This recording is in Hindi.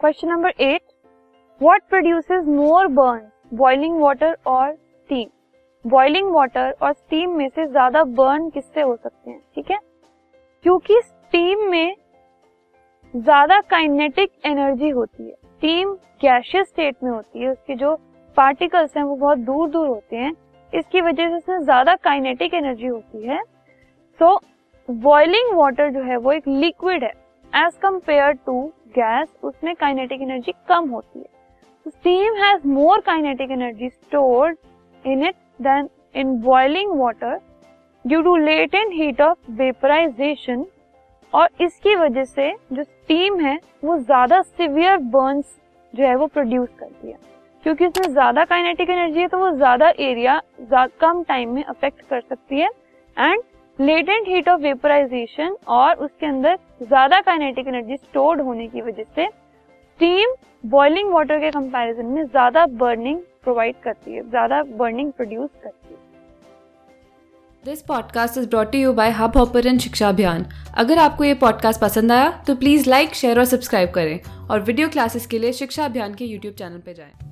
Question number eight what produces more burn boiling water और स्टीम बॉइलिंग वाटर और स्टीम में से ज़्यादा बर्न किससे हो सकते हैं? ठीक है? क्योंकि स्टीम में ज़्यादा काइनेटिक एनर्जी होती है। स्टीम गैशियस स्टेट में होती है। उसके जो पार्टिकल्स हैं वो बहुत दूर दूर होते हैं। इसकी वजह से उसमें ज़्यादा काइनेटिक एनर्जी होती है। सो बॉइलिंग वाटर जो है वो एक लिक्विड है। एज कंपेयर टू गैस, उसमें काइनेटिक एनर्जी कम होती है। Steam has more kinetic energy stored in it than in boiling water due to latent heat of vaporisation और इसकी वजह से जो स्टीम है, वो ज़्यादा सिवियर बर्न्स जो है वो प्रोड्यूस करती है। क्योंकि उसमें ज़्यादा काइनेटिक एनर्जी है तो वो ज़्यादा एरिया कम टाइम में अफेक्ट कर सकती है। And latent heat of vaporisation और उसके अंदर ज़्यादा काइनेटिक एनर्जी स्टोर्ड होने की वजह से स्टीम बॉइलिंग वाटर के कंपैरिजन में ज़्यादा बर्निंग प्रोवाइड करती है, ज़्यादा बर्निंग प्रोड्यूस करती है। This podcast is brought you by hub hopper and Shiksha Abhiyan अगर आपको ये पॉडकास्ट पसंद आया तो प्लीज़ लाइक शेयर और सब्सक्राइब करें। और वीडियो क्लासेस के लिए शिक्षा अभियान के यूट्यूब चैनल पर जाएँ।